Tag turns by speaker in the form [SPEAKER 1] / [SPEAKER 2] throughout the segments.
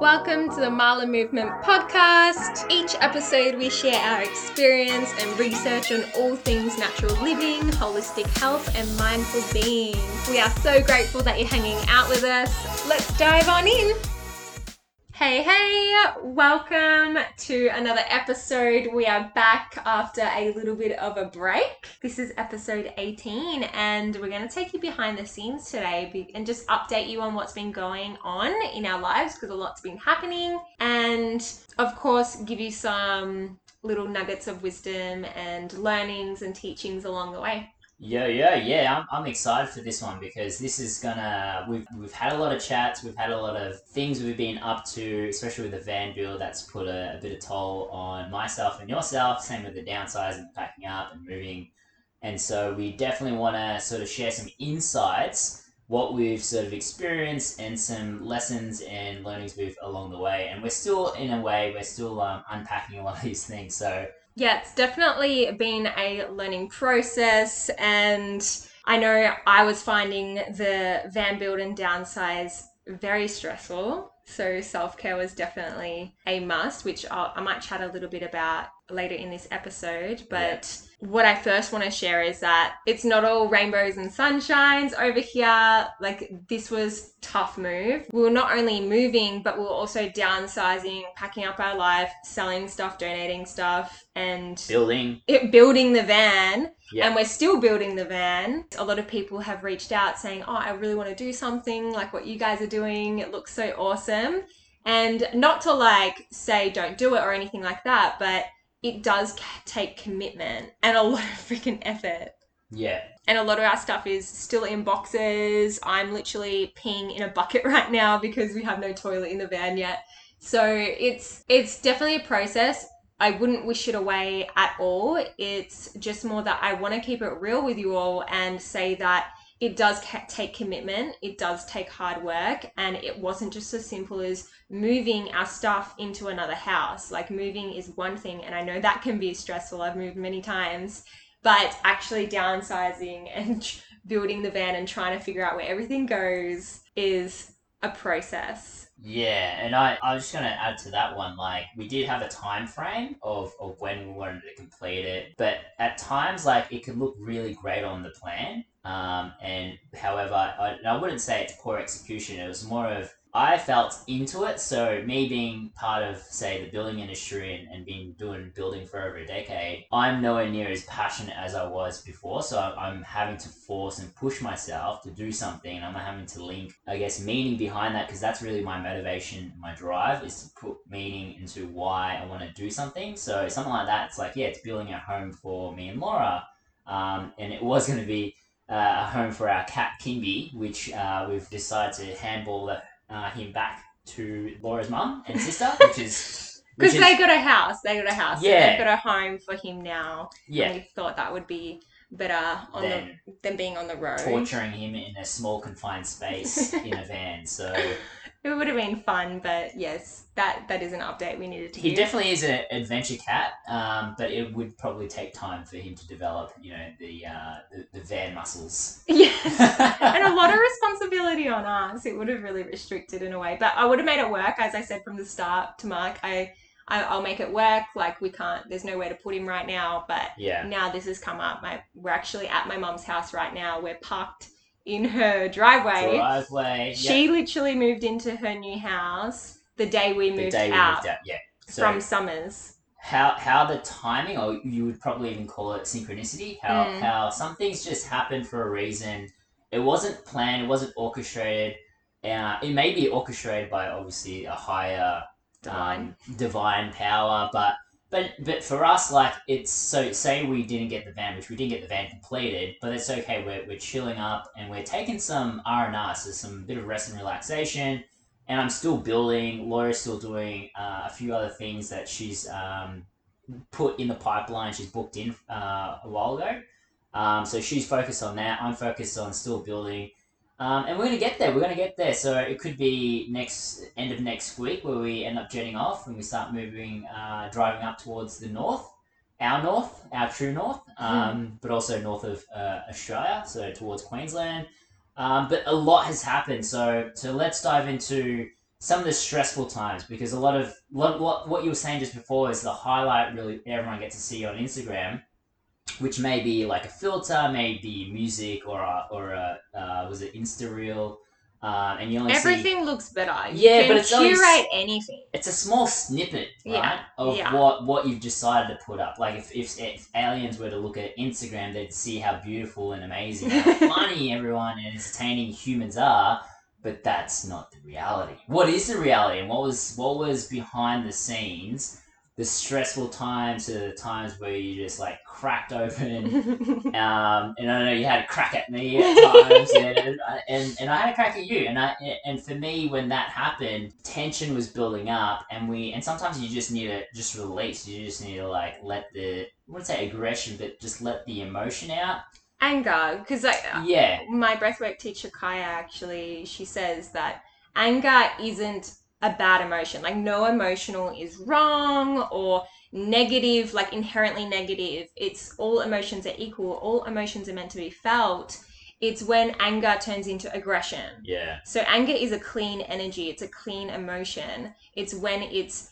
[SPEAKER 1] Welcome to the Mala Movement podcast. Each episode, we share our experience and research on all things natural living, holistic health, and mindful being. We are so grateful that you're hanging out with us. Let's dive on in. Hey, hey, welcome to another episode. We are back after a little bit of a break. This is episode 18, and we're going to take you behind the scenes today and just update you on what's been going on in our lives because a lot's been happening, and of course, give you some little nuggets of wisdom and learnings and teachings along the way.
[SPEAKER 2] Yeah, yeah, yeah. I'm, I'm excited for this one because this is gonna. We've we've had a lot of chats. We've had a lot of things we've been up to, especially with the van build. That's put a, a bit of toll on myself and yourself. Same with the downsizing, packing up, and moving. And so we definitely want to sort of share some insights, what we've sort of experienced, and some lessons and learnings we've along the way. And we're still, in a way, we're still um, unpacking a lot of these things. So
[SPEAKER 1] yeah, it's definitely been a learning process. And I know I was finding the van build and downsize very stressful. So self care was definitely a must, which I'll, i might chat a little bit about later in this episode. But. What I first want to share is that it's not all rainbows and sunshines over here. Like this was tough move. We were not only moving, but we were also downsizing, packing up our life, selling stuff, donating stuff, and
[SPEAKER 2] building
[SPEAKER 1] it, building the van. Yeah. And we're still building the van. A lot of people have reached out saying, "Oh, I really want to do something like what you guys are doing. It looks so awesome." And not to like say don't do it or anything like that, but it does take commitment and a lot of freaking effort.
[SPEAKER 2] Yeah.
[SPEAKER 1] And a lot of our stuff is still in boxes. I'm literally peeing in a bucket right now because we have no toilet in the van yet. So it's it's definitely a process. I wouldn't wish it away at all. It's just more that I want to keep it real with you all and say that it does take commitment, it does take hard work, and it wasn't just as simple as moving our stuff into another house. Like, moving is one thing, and I know that can be stressful. I've moved many times, but actually downsizing and building the van and trying to figure out where everything goes is a process.
[SPEAKER 2] Yeah, and I, I was just gonna add to that one, like we did have a time frame of, of when we wanted to complete it, but at times like it could look really great on the plan, um, and however, I, I wouldn't say it's poor execution. It was more of I felt into it. So me being part of, say, the building industry and, and being doing building for over a decade, I'm nowhere near as passionate as I was before. So I'm having to force and push myself to do something. And I'm having to link, I guess, meaning behind that because that's really my motivation, my drive is to put meaning into why I want to do something. So something like that, it's like, yeah, it's building a home for me and Laura. Um, and it was going to be a home for our cat Kimby, which uh, we've decided to handball uh, him back to Laura's mum and sister, which is
[SPEAKER 1] because they got a house. They got a house.
[SPEAKER 2] Yeah,
[SPEAKER 1] they've got a home for him now.
[SPEAKER 2] Yeah,
[SPEAKER 1] and we thought that would be better on than, the than being on the road,
[SPEAKER 2] torturing him in a small confined space in a van. So
[SPEAKER 1] it would have been fun, but yes, that that is an update we needed to.
[SPEAKER 2] He definitely is an adventure cat, um, but it would probably take time for him to develop, you know, the uh, the, the van muscles.
[SPEAKER 1] Yes, and a lot of responsibility on us. It would have really restricted in a way, but I would have made it work, as I said from the start to Mark. I. I will make it work. Like we can't. There's nowhere to put him right now. But
[SPEAKER 2] yeah.
[SPEAKER 1] now this has come up. My we're actually at my mom's house right now. We're parked in her driveway.
[SPEAKER 2] Driveway.
[SPEAKER 1] She yep. literally moved into her new house the day we moved, the day out, we moved out.
[SPEAKER 2] Yeah.
[SPEAKER 1] So from Summers.
[SPEAKER 2] How how the timing, or you would probably even call it synchronicity. How mm. how some things just happened for a reason. It wasn't planned. It wasn't orchestrated. Uh, it may be orchestrated by obviously a higher divine um, divine power, but but but for us, like it's so say we didn't get the van, which we didn't get the van completed, but it's okay. We're, we're chilling up and we're taking some R and R, so some bit of rest and relaxation. And I'm still building. Laura's still doing uh, a few other things that she's um, put in the pipeline. She's booked in uh, a while ago. Um, so she's focused on that. I'm focused on still building. Um, and we're going to get there. We're going to get there. So it could be next end of next week where we end up jetting off and we start moving, uh, driving up towards the north, our north, our true north, hmm. um, but also north of uh, Australia, so towards Queensland. Um, but a lot has happened. So so let's dive into some of the stressful times because a lot of what, what what you were saying just before is the highlight really everyone gets to see on Instagram, which may be like a filter, maybe music or a, or a uh, was it Insta reel, um, and you only see
[SPEAKER 1] Everything looks better. You
[SPEAKER 2] Yeah,
[SPEAKER 1] can
[SPEAKER 2] but it's only
[SPEAKER 1] anything.
[SPEAKER 2] it's a small snippet, right,
[SPEAKER 1] Yeah,
[SPEAKER 2] of
[SPEAKER 1] yeah.
[SPEAKER 2] what what you've decided to put up. Like if, if if aliens were to look at Instagram, they'd see how beautiful and amazing, how funny everyone and entertaining humans are. But that's not the reality. What is the reality, and what was what was behind the scenes? The stressful times to the times where you just like cracked open um, and I know you had a crack at me at times, and, and and I had a crack at you. And I and for me, when that happened, tension was building up, and we and sometimes you just need to just release. You just need to like let the I wouldn't say aggression, but just let the emotion out.
[SPEAKER 1] anger, because like
[SPEAKER 2] Yeah,
[SPEAKER 1] my breathwork teacher Kaya actually she says that anger isn't a bad emotion. Like no emotional is wrong or negative, like inherently negative. It's all emotions are equal. All emotions are meant to be felt. It's when anger turns into aggression.
[SPEAKER 2] yeah,
[SPEAKER 1] So anger is a clean energy. It's a clean emotion. It's when it's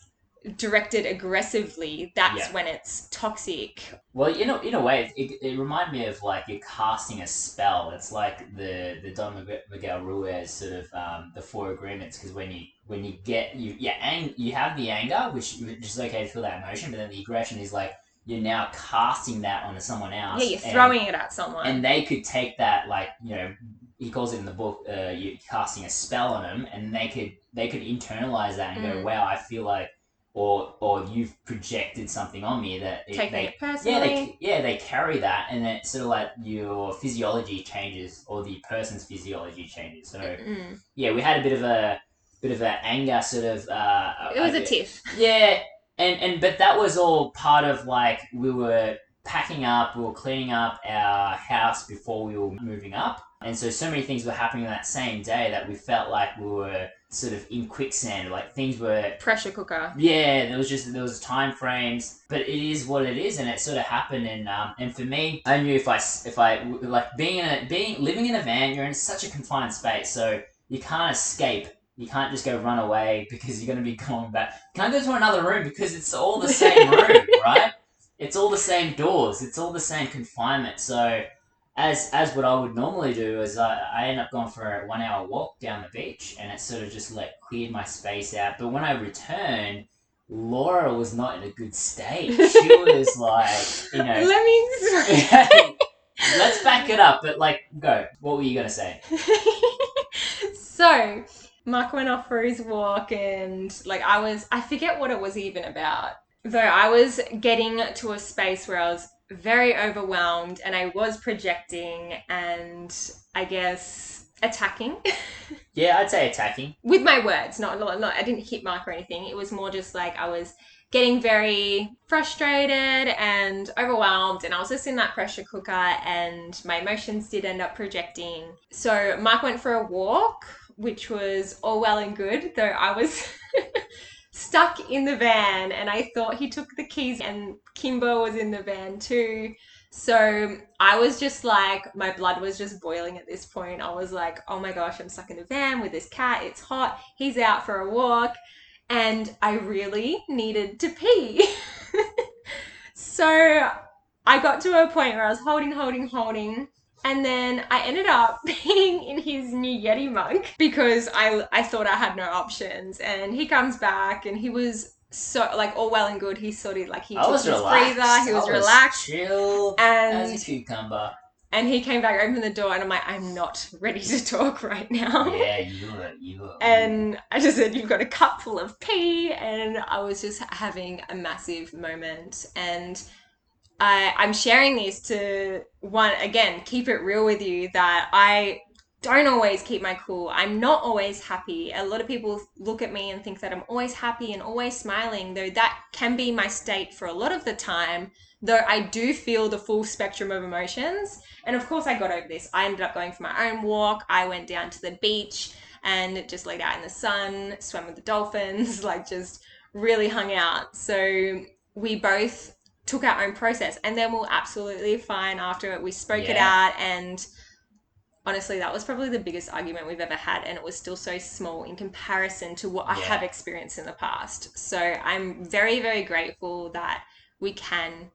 [SPEAKER 1] directed aggressively. That's
[SPEAKER 2] Yeah.
[SPEAKER 1] when it's toxic.
[SPEAKER 2] Well, in a, in a way, it, it, it reminded me of like you're casting a spell. It's like the the Don Miguel- Ruiz sort of um, the four agreements. Because when you when you get you yeah, ang- you have the anger, which which is okay to feel that emotion, but then the aggression is like you're now casting that onto someone else.
[SPEAKER 1] Yeah, you're
[SPEAKER 2] and-
[SPEAKER 1] throwing it at someone.
[SPEAKER 2] and they could take that like you know he calls it in the book uh, you casting a spell on them and they could they could internalize that and go
[SPEAKER 1] Mm.
[SPEAKER 2] wow i feel like or or you've projected something on me that it,
[SPEAKER 1] taking
[SPEAKER 2] they,
[SPEAKER 1] it personally.
[SPEAKER 2] yeah they yeah they carry that and then sort of like your physiology changes or the person's physiology changes so
[SPEAKER 1] Mm.
[SPEAKER 2] yeah we had a bit of a bit of an anger sort of uh
[SPEAKER 1] It was
[SPEAKER 2] a
[SPEAKER 1] a tiff.
[SPEAKER 2] yeah, and and but that was all part of like we were packing up, we were cleaning up our house before we were moving up, and so so many things were happening that same day that we felt like we were sort of in quicksand. Like things were
[SPEAKER 1] Pressure cooker.
[SPEAKER 2] yeah, there was just there was time frames, but it is what it is, and it sort of happened. And um, and for me, I knew if I if I like being in a being living in a van, you're in such a confined space, so you can't escape. You can't just go run away because you're going to be going back. Can I go to another room because it's all the same room, right? It's all the same doors. It's all the same confinement. So. As, as what I would normally do is I, I end up going for a one hour walk down the beach and it sort of just like cleared my space out. But when I returned, Laura was not in a good state. She was like, you know,
[SPEAKER 1] Let me.
[SPEAKER 2] let's back it up. But like, go. What were you gonna say?
[SPEAKER 1] so, Mark went off for his walk, and like I was, I forget what it was even about. Though I was getting to a space where I was very overwhelmed, and I was projecting, and I guess attacking
[SPEAKER 2] Yeah, I'd say attacking.
[SPEAKER 1] with my words. Not, not, not I didn't hit Mark or anything. It was more just like I was getting very frustrated and overwhelmed and I was just in that pressure cooker and my emotions did end up projecting. So Mark went for a walk, which was all well and good, though I was stuck in the van and I thought he took the keys and Kimbo was in the van too. So I was just like, my blood was just boiling at this point. I was like, oh my gosh, I'm stuck in the van with this cat. It's hot. He's out for a walk. And I really needed to pee. so I got to a point where I was holding, holding, holding. And then I ended up being in his new Yeti mug because I, I thought I had no options. And he comes back and he was so, like, all well and good. He sort of, like, he
[SPEAKER 2] I
[SPEAKER 1] took
[SPEAKER 2] was
[SPEAKER 1] his
[SPEAKER 2] relaxed.
[SPEAKER 1] breather, he was
[SPEAKER 2] I
[SPEAKER 1] relaxed.
[SPEAKER 2] chill as a
[SPEAKER 1] And
[SPEAKER 2] cucumber.
[SPEAKER 1] and he came back, opened the door, and I'm like, I'm not ready to talk right now.
[SPEAKER 2] Yeah, you were, you were.
[SPEAKER 1] And I just said, You've got a cup full of pee. And I was just having a massive moment. And I, I'm sharing this to one, again, keep it real with you that I don't always keep my cool. I'm not always happy. A lot of people look at me and think that I'm always happy and always smiling, though that can be my state for a lot of the time. Though I do feel the full spectrum of emotions. And of course, I got over this. I ended up going for my own walk. I went down to the beach and just laid out in the sun, swam with the dolphins, like just really hung out. So we both took our own process and then we we're absolutely fine after it. We spoke it out and honestly, that was probably the biggest argument we've ever had, and it was still so small in comparison to what I have experienced in the past. So I'm very, very grateful that we can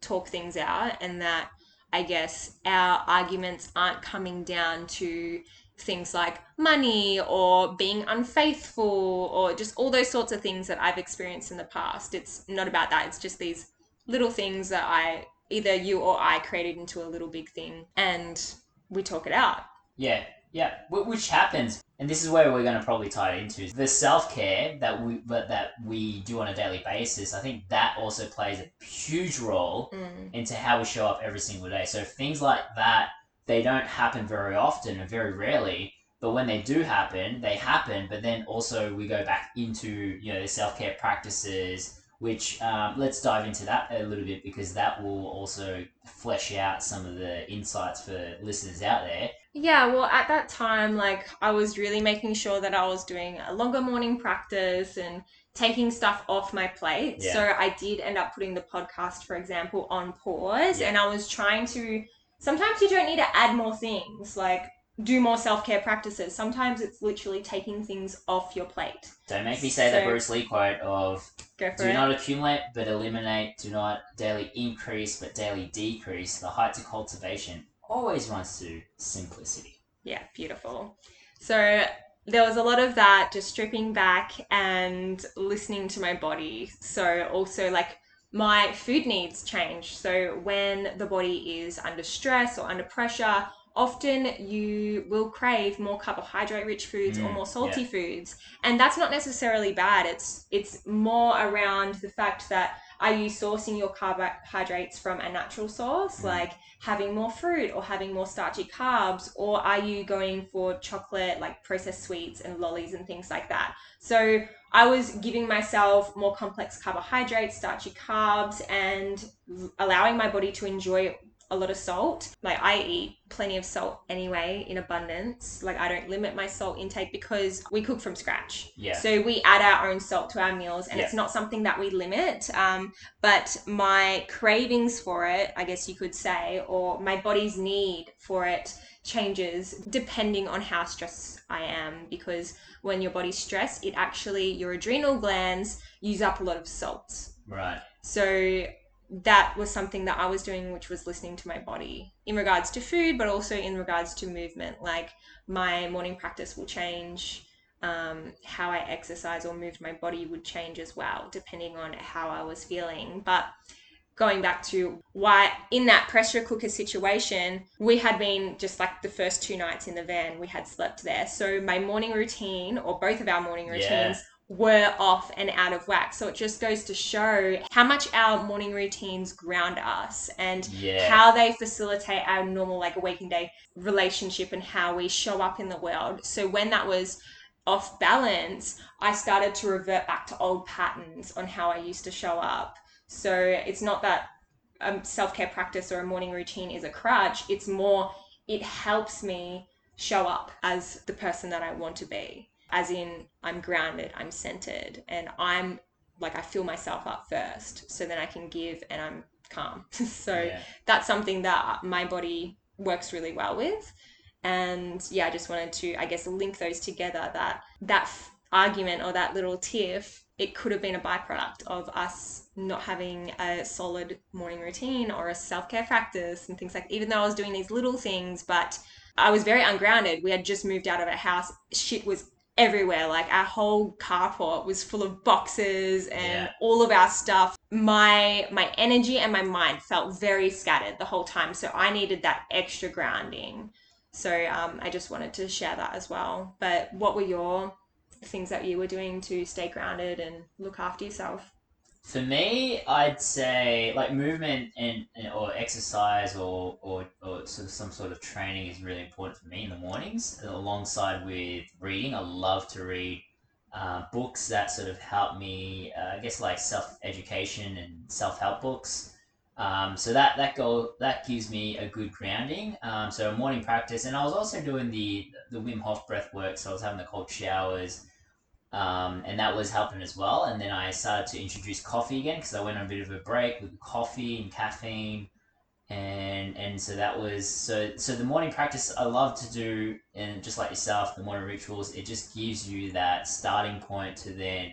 [SPEAKER 1] talk things out and that I guess our arguments aren't coming down to things like money or being unfaithful or just all those sorts of things that I've experienced in the past. It's not about that. It's just these little things that I either you or I created into a little big thing and we talk it out.
[SPEAKER 2] Yeah, yeah, wh- which happens, and this is where we're going to probably tie it into the self care that we but that we do on a daily basis. I think that also plays a huge role
[SPEAKER 1] Mm.
[SPEAKER 2] into how we show up every single day. So things like that they don't happen very often and very rarely. But when they do happen, they happen. But then also we go back into you know the self care practices, which um, let's dive into that a little bit because that will also flesh out some of the insights for listeners out there.
[SPEAKER 1] Yeah, well, at that time, like I was really making sure that I was doing a longer morning practice and taking stuff off my plate.
[SPEAKER 2] Yeah.
[SPEAKER 1] So I did end up putting the podcast, for example, on pause.
[SPEAKER 2] Yeah.
[SPEAKER 1] And I was trying to, sometimes you don't need to add more things, like do more self care practices. Sometimes it's literally taking things off your plate.
[SPEAKER 2] Don't make me say that
[SPEAKER 1] So-
[SPEAKER 2] Bruce Lee quote of
[SPEAKER 1] Go for
[SPEAKER 2] do
[SPEAKER 1] it.
[SPEAKER 2] not accumulate but eliminate, do not daily increase but daily decrease. The height to cultivation always runs to simplicity.
[SPEAKER 1] Yeah, beautiful. So there was a lot of that, just stripping back and listening to my body. So also like my food needs change. So when the body is under stress or under pressure, often you will crave more carbohydrate rich foods or
[SPEAKER 2] Mm,
[SPEAKER 1] more salty foods. And that's not necessarily bad. It's it's more around the fact that are you sourcing your carbohydrates from a natural source
[SPEAKER 2] Mm.
[SPEAKER 1] like having more fruit or having more starchy carbs or are you going for chocolate like processed sweets and lollies and things like that so i was giving myself more complex carbohydrates starchy carbs and allowing my body to enjoy a lot of salt like i eat plenty of salt anyway in abundance like i don't limit my salt intake because we cook from scratch
[SPEAKER 2] Yeah.
[SPEAKER 1] so we add our own salt to our meals and
[SPEAKER 2] Yeah.
[SPEAKER 1] it's not something that we limit um, but my cravings for it, I guess you could say, or my body's need for it changes depending on how stressed I am. Because when your body's stressed, it actually, your adrenal glands use up a lot of salt.
[SPEAKER 2] Right.
[SPEAKER 1] So that was something that I was doing, which was listening to my body in regards to food, but also in regards to movement. Like my morning practice will change. Um, how I exercise or moved my body would change as well, depending on how I was feeling. But going back to why in that pressure cooker situation, we had been just like the first two nights in the van, we had slept there. So my morning routine, or both of our morning routines,
[SPEAKER 2] Yeah.
[SPEAKER 1] Were off and out of whack. So it just goes to show how much our morning routines ground us and
[SPEAKER 2] Yeah.
[SPEAKER 1] how they facilitate our normal, like a waking day relationship and how we show up in the world. So when that was off balance, I started to revert back to old patterns on how I used to show up. So it's not that um, a self care practice or a morning routine is a crutch, it's more, it helps me show up as the person that I want to be. As in, I'm grounded, I'm centered, and I'm like, I fill myself up first so then I can give and I'm calm. so
[SPEAKER 2] yeah.
[SPEAKER 1] that's something that my body works really well with and yeah i just wanted to i guess link those together that that f- argument or that little tiff it could have been a byproduct of us not having a solid morning routine or a self-care practice and things like even though i was doing these little things but i was very ungrounded we had just moved out of a house shit was everywhere. Like our whole carport was full of boxes and
[SPEAKER 2] Yeah.
[SPEAKER 1] all of our stuff. My my energy and my mind felt very scattered the whole time so i needed that extra grounding. So um, i just wanted to share that as well. But what were your things that you were doing to stay grounded and look after yourself
[SPEAKER 2] For me, I'd say like movement and, or exercise or, or, or sort of some sort of training is really important for me in the mornings, alongside with reading. I love to read uh, books that sort of help me, uh, I guess, like self education and self help books. Um, so that that go that gives me a good grounding. Um, so morning practice, and I was also doing the the Wim Hof breath work. So I was having the cold showers um, and that was helping as well. And then I started to introduce coffee again because I went on a bit of a break with coffee and caffeine. and and so that was so so the morning practice I love to do, and just like yourself, the morning rituals. It just gives you that starting point to then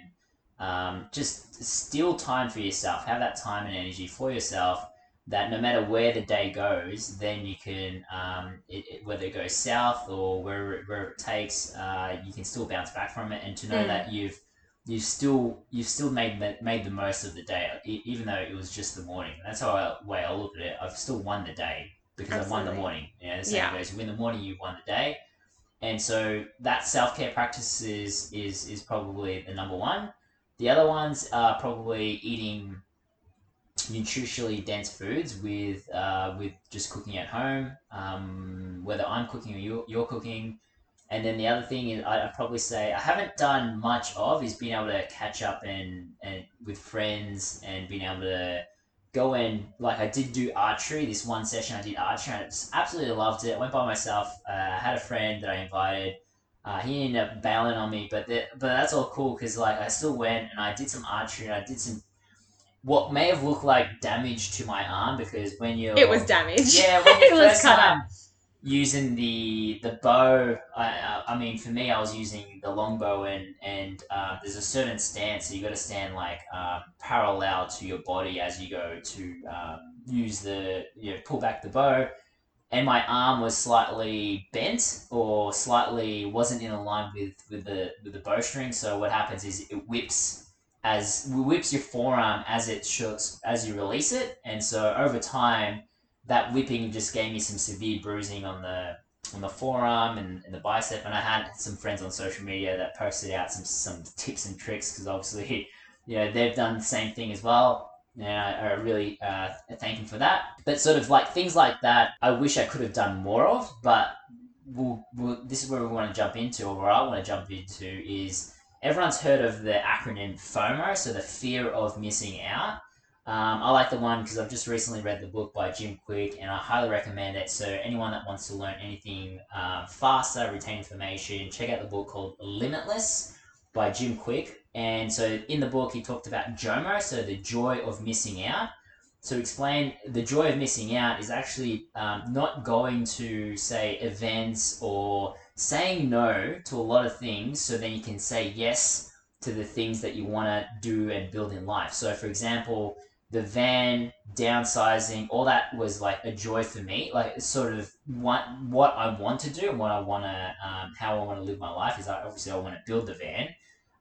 [SPEAKER 2] um, just steal time for yourself. Have that time and energy for yourself. That no matter where the day goes, then you can um, it, it, whether it goes south or where where it takes, uh, you can still bounce back from it, and to know
[SPEAKER 1] Mm.
[SPEAKER 2] that you've you still you still made the, made the most of the day, even though it was just the morning. That's how I, way I look at it. I've still won the day because I won the
[SPEAKER 1] Absolutely.
[SPEAKER 2] morning. Yeah, the same
[SPEAKER 1] Yeah.
[SPEAKER 2] goes. You win the morning, you won the day, and so that self care practice is is is probably the number one. The other ones are probably eating nutritionally dense foods with uh, with just cooking at home, um, whether I'm cooking or you're, you're cooking. And then the other thing is, I'd probably say I haven't done much of is being able to catch up and, and with friends and being able to go and like I did do archery. This one session I did archery and I just absolutely loved it. I went by myself. Uh, I had a friend that I invited. Uh, he ended up bailing on me, but that but that's all cool because like I still went and I did some archery and I did some what may have looked like damage to my arm because when you're
[SPEAKER 1] It was damaged.
[SPEAKER 2] yeah, when you first
[SPEAKER 1] cut
[SPEAKER 2] time
[SPEAKER 1] up.
[SPEAKER 2] using the the bow, I, I I mean, for me, I was using the longbow, and and uh, there's a certain stance, so you got to stand like um, parallel to your body as you go to um, use the you know pull back the bow. And my arm was slightly bent, or slightly wasn't in line with, with the with the bowstring. So what happens is it whips as whips your forearm as it shoots as you release it, and so over time that whipping just gave me some severe bruising on the on the forearm and, and the bicep. And I had some friends on social media that posted out some some tips and tricks because obviously, you know, they've done the same thing as well. And I, I really uh, thank them for that. But sort of like things like that, I wish I could have done more of. But we'll, we'll, this is where we want to jump into, or where I want to jump into, is everyone's heard of the acronym FOMO, so the fear of missing out. Um, I like the one because I've just recently read the book by Jim Kwik, and I highly recommend it. So anyone that wants to learn anything um, faster, retain information, check out the book called Limitless by Jim Kwik. And so in the book, he talked about JOMO, so the joy of missing out. To explain, the joy of missing out is actually um, not going to say events or saying no to a lot of things, so then you can say yes to the things that you want to do and build in life. So, for example, the van downsizing all that was like a joy for me like sort of what what i want to do and what i want to um, how i want to live my life is I, obviously i want to build the van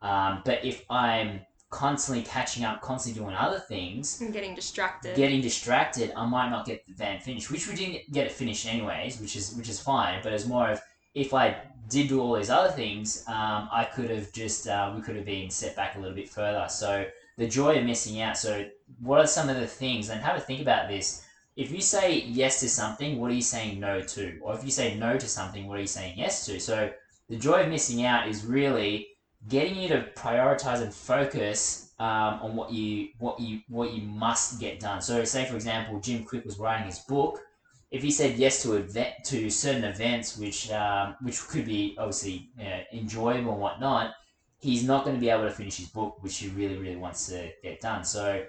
[SPEAKER 2] um, but if i'm constantly catching up constantly doing other things
[SPEAKER 1] I'm getting distracted.
[SPEAKER 2] getting distracted i might not get the van finished which we didn't get it finished anyways which is which is fine but it's more of if i did do all these other things um, i could have just uh, we could have been set back a little bit further. So the joy of missing out so what are some of the things and have a think about this. If you say yes to something what are you saying no to? Or if you say no to something what are you saying yes to? So the joy of missing out is really getting you to prioritize and focus um, on what you what you what you must get done. So say for example Jim Kwik was writing his book if he said yes to event to certain events which um, which could be obviously you know, enjoyable and whatnot he's not going to be able to finish his book which he really really wants to get done so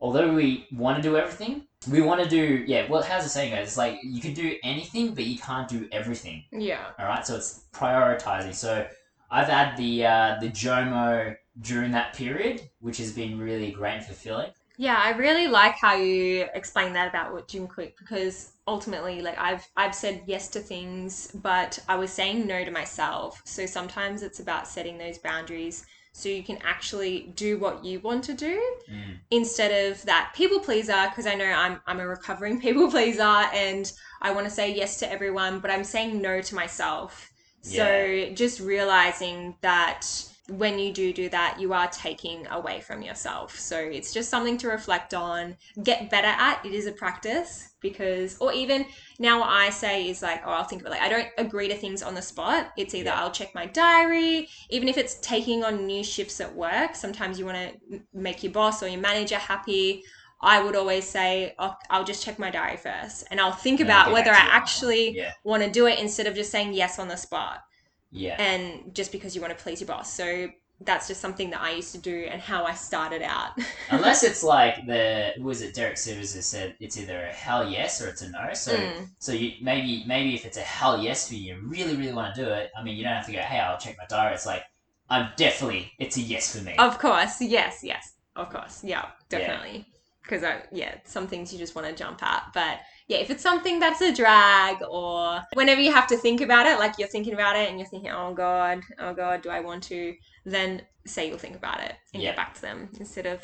[SPEAKER 2] although we want to do everything, we want to do yeah. Well, how's the saying goes? It's like you can do anything, but you can't do everything.
[SPEAKER 1] yeah.
[SPEAKER 2] All right, so it's prioritizing. So I've had the uh, the Jomo during that period, which has been really great and fulfilling.
[SPEAKER 1] Yeah, I really like how you explain that about what Jim Kwik because ultimately like I've I've said yes to things, but I was saying no to myself. So sometimes it's about setting those boundaries so you can actually do what you want to do
[SPEAKER 2] Mm.
[SPEAKER 1] instead of that people pleaser because I know I'm I'm a recovering people pleaser and I want to say yes to everyone, but I'm saying no to myself. So just realizing that when you do do that, you are taking away from yourself. So it's just something to reflect on, get better at. It is a practice because, or even now what I say is like, oh, I'll think of it like I don't agree to things on the spot. It's either
[SPEAKER 2] Yeah.
[SPEAKER 1] I'll check my diary, even if it's taking on new shifts at work. Sometimes you want to make your boss or your manager happy. I would always say, oh, I'll just check my diary first and I'll think
[SPEAKER 2] And I'll
[SPEAKER 1] about whether I
[SPEAKER 2] to you on that one.
[SPEAKER 1] actually
[SPEAKER 2] Yeah,
[SPEAKER 1] want to do it instead of just saying yes on the spot
[SPEAKER 2] yeah,
[SPEAKER 1] and just because you want to please your boss. So that's just something that I used to do and how I started out.
[SPEAKER 2] Unless it's like the was it Derek Sivers has said it's either a hell yes or it's a no. So
[SPEAKER 1] Mm.
[SPEAKER 2] so you maybe maybe if it's a hell yes for you, you really really want to do it. I mean, you don't have to go. Hey, I'll check my diary. It's like I'm definitely it's a yes for me.
[SPEAKER 1] Of course, yes, yes, of course, yeah, definitely. Because I, yeah, some things you just want to jump at, but yeah, if it's something that's a drag or whenever you have to think about it, like you're thinking about it and you're thinking, oh god, oh god, do I want to? Then say you'll think about it and
[SPEAKER 2] Yeah.
[SPEAKER 1] get back to them instead of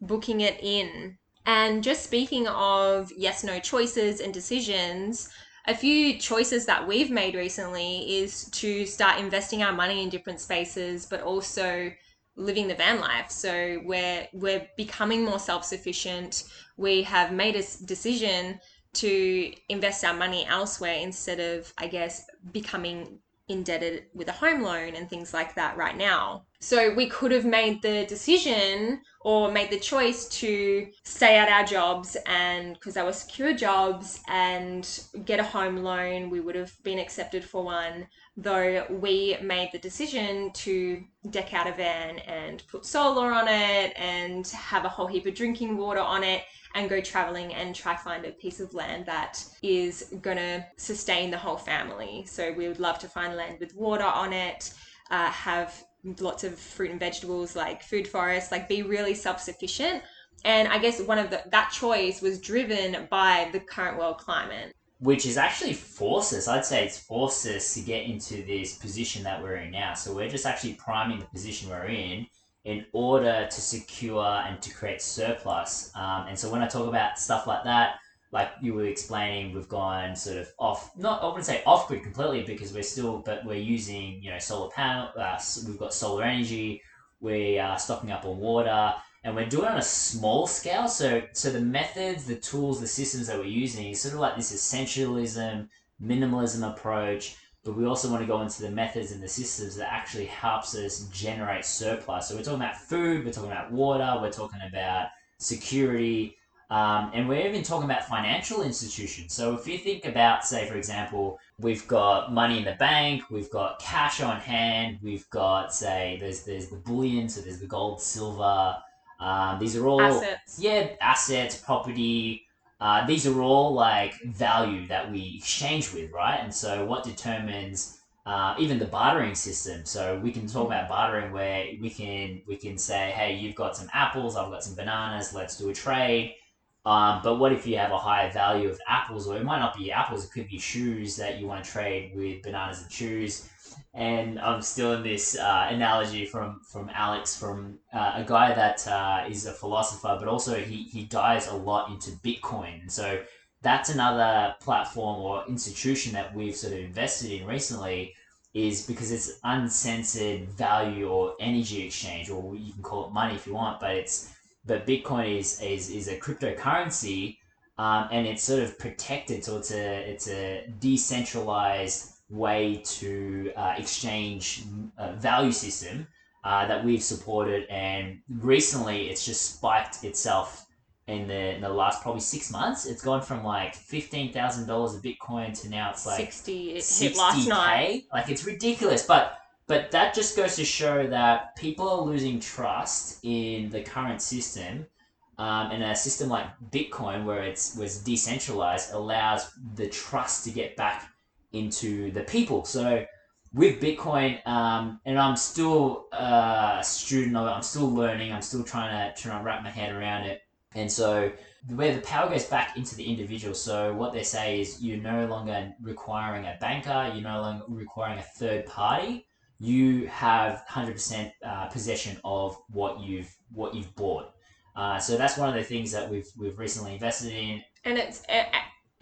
[SPEAKER 1] booking it in. And just speaking of yes no choices and decisions, a few choices that we've made recently is to start investing our money in different spaces, but also living the van life. So we're we're becoming more self-sufficient. We have made a decision to invest our money elsewhere instead of, I guess, becoming indebted with a home loan and things like that right now. So we could have made the decision or made the choice to stay at our jobs and because they were secure jobs and get a home loan, we would have been accepted for one. Though we made the decision to deck out a van and put solar on it and have a whole heap of drinking water on it and go traveling and try find a piece of land that is gonna sustain the whole family. So we would love to find land with water on it, uh, have lots of fruit and vegetables like food forests, like be really self-sufficient. And I guess one of the that choice was driven by the current world climate.
[SPEAKER 2] Which is actually forced us. I'd say it's forced us to get into this position that we're in now. So we're just actually priming the position we're in in order to secure and to create surplus. Um, and so when I talk about stuff like that, like you were explaining, we've gone sort of off, not I wouldn't say off grid completely because we're still, but we're using you know solar panel. Uh, we've got solar energy. We are stocking up on water and we're doing it on a small scale. So, so the methods, the tools, the systems that we're using is sort of like this essentialism, minimalism approach. But we also want to go into the methods and the systems that actually helps us generate surplus. So we're talking about food, we're talking about water, we're talking about security, um, and we're even talking about financial institutions. So if you think about, say, for example, we've got money in the bank, we've got cash on hand, we've got, say, there's there's the bullion, so there's the gold, silver. Um, these are all
[SPEAKER 1] Assets.
[SPEAKER 2] yeah, assets, property. Uh, these are all like value that we exchange with, right? And so, what determines uh, even the bartering system? So we can talk about bartering where we can we can say, hey, you've got some apples, I've got some bananas, let's do a trade. Um, but what if you have a higher value of apples, or it might not be apples, it could be shoes that you want to trade with bananas and shoes. And I'm still in this uh, analogy from from Alex, from uh, a guy that uh, is a philosopher, but also he he dives a lot into Bitcoin. So that's another platform or institution that we've sort of invested in recently, is because it's uncensored value or energy exchange, or you can call it money if you want, but it's but Bitcoin is is, is a cryptocurrency, um, and it's sort of protected. So it's a it's a decentralized way to uh, exchange uh, value system uh, that we've supported, and recently it's just spiked itself in the in the last probably six months. It's gone from like fifteen thousand dollars a Bitcoin to now it's like
[SPEAKER 1] 60 it hit last night.
[SPEAKER 2] 60k. Like it's ridiculous, but but that just goes to show that people are losing trust in the current system. Um, and a system like Bitcoin, where it's was decentralized, allows the trust to get back into the people. So with Bitcoin, um, and I'm still uh, a student of it. I'm still learning. I'm still trying to trying to wrap my head around it. And so where the power goes back into the individual. So what they say is you're no longer requiring a banker. You're no longer requiring a third party. You have hundred percent uh, possession of what you've what you've bought. Uh, so that's one of the things that we've we've recently invested in.
[SPEAKER 1] and it's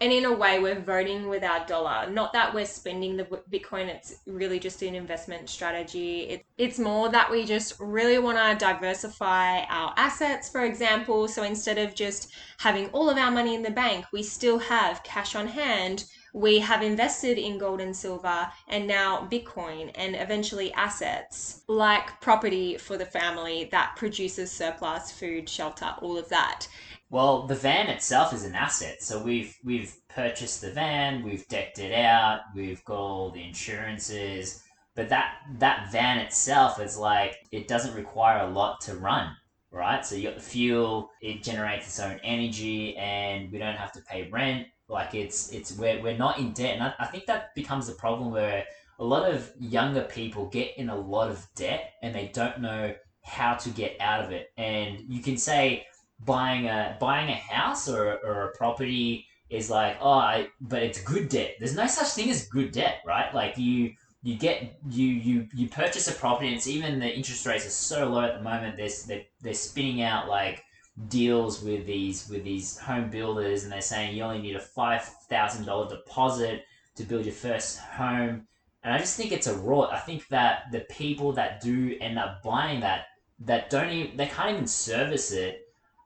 [SPEAKER 1] and in a way we're voting with our dollar. Not that we're spending the bitcoin it's really just an investment strategy. It, it's more that we just really want to diversify our assets for example. So instead of just having all of our money in the bank we still have cash on hand. We have invested in gold and silver and now bitcoin and eventually assets like property for the family that produces surplus food shelter all of that
[SPEAKER 2] Well, the van itself is an asset. So we've we've purchased the van, we've decked it out, we've got all the insurances, but that that van itself is like it doesn't require a lot to run right? So you got the fuel it generates its own energy and we don't have to pay rent. Like it's it's we're, we're not in debt. And I, I think that becomes the problem where a lot of younger people get in a lot of debt and they don't know how to get out of it. And you can say buying a buying a house or, or a property is like oh I, but it's good debt. There's no such thing as good debt right? Like you you get you you you purchase a property and it's even the interest rates are so low at the moment they're, they're, they're spinning out like deals with these with these home builders and they're saying you only need a $5000 deposit to build your first home. And i just think it's a rot. I think that the people that do end up buying that that don't even they can't even service it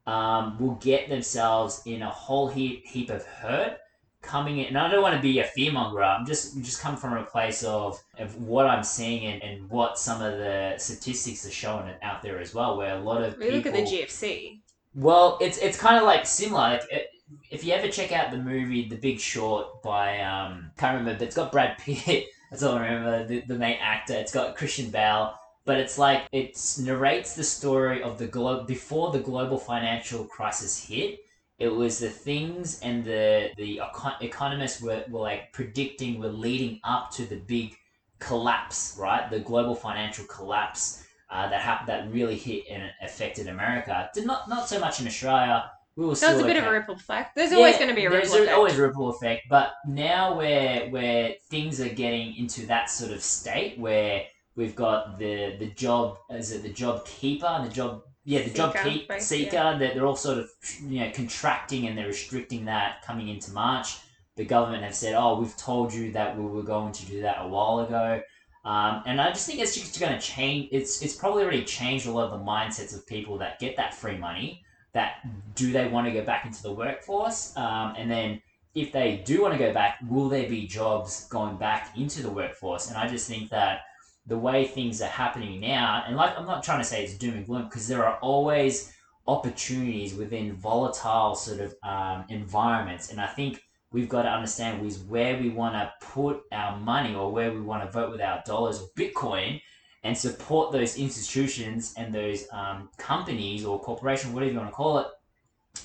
[SPEAKER 2] um, will get themselves in a whole heap, heap of hurt coming in and I don't want to be a fearmonger I'm just just come from a place of, of what I'm seeing and, and what some of the statistics are showing out there as well where a lot of
[SPEAKER 1] We
[SPEAKER 2] people
[SPEAKER 1] look at the GFC.
[SPEAKER 2] well it's it's kind of like similar like it, if you ever check out the movie The Big Short by um can't remember but it's got Brad Pitt that's all I remember the, the main actor it's got Christian Bale but it's like it narrates the story of the globe before the global financial crisis hit it was the things and the the econ- economists were, were like predicting were leading up to the big collapse right the global financial collapse uh, that happened that really hit and affected america did not not so much in australia we were
[SPEAKER 1] That
[SPEAKER 2] still
[SPEAKER 1] was a bit of a ripple effect. There's always
[SPEAKER 2] Yeah,
[SPEAKER 1] going to be a
[SPEAKER 2] there's
[SPEAKER 1] ripple effect.
[SPEAKER 2] always a ripple effect, but now where where things are getting into that sort of state where we've got the the job is it the job keeper and the job yeah the job
[SPEAKER 1] Seeker,
[SPEAKER 2] keep
[SPEAKER 1] right,
[SPEAKER 2] seeker that they're all sort of you know contracting and they're restricting that coming into March. The government have said, oh, we've told you that we were going to do that a while ago. Um, and I just think it's just going to change. It's it's probably already changed a lot of the mindsets of people that get that free money. That do they want to go back into the workforce? Um, and then if they do want to go back, will there be jobs going back into the workforce? And I just think that the way things are happening now, and like I'm not trying to say it's doom and gloom because there are always opportunities within volatile sort of um, environments, and I think we've got to understand is where we want to put our money or where we want to vote with our dollars or Bitcoin and support those institutions and those um, companies or corporations, whatever you want to call it,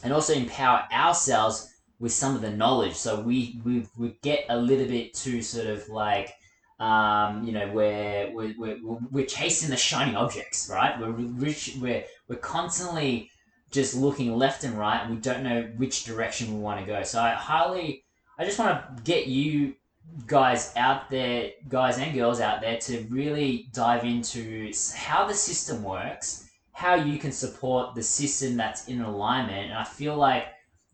[SPEAKER 2] and also empower ourselves with some of the knowledge. So we we, we get a little bit too sort of like um, you know, we're, we're, we're, we're chasing the shiny objects, right? We're, rich, we're, we're constantly just looking left and right and we don't know which direction we want to go. So I highly, I just want to get you guys out there, guys and girls out there, to really dive into how the system works, how you can support the system that's in alignment. And I feel like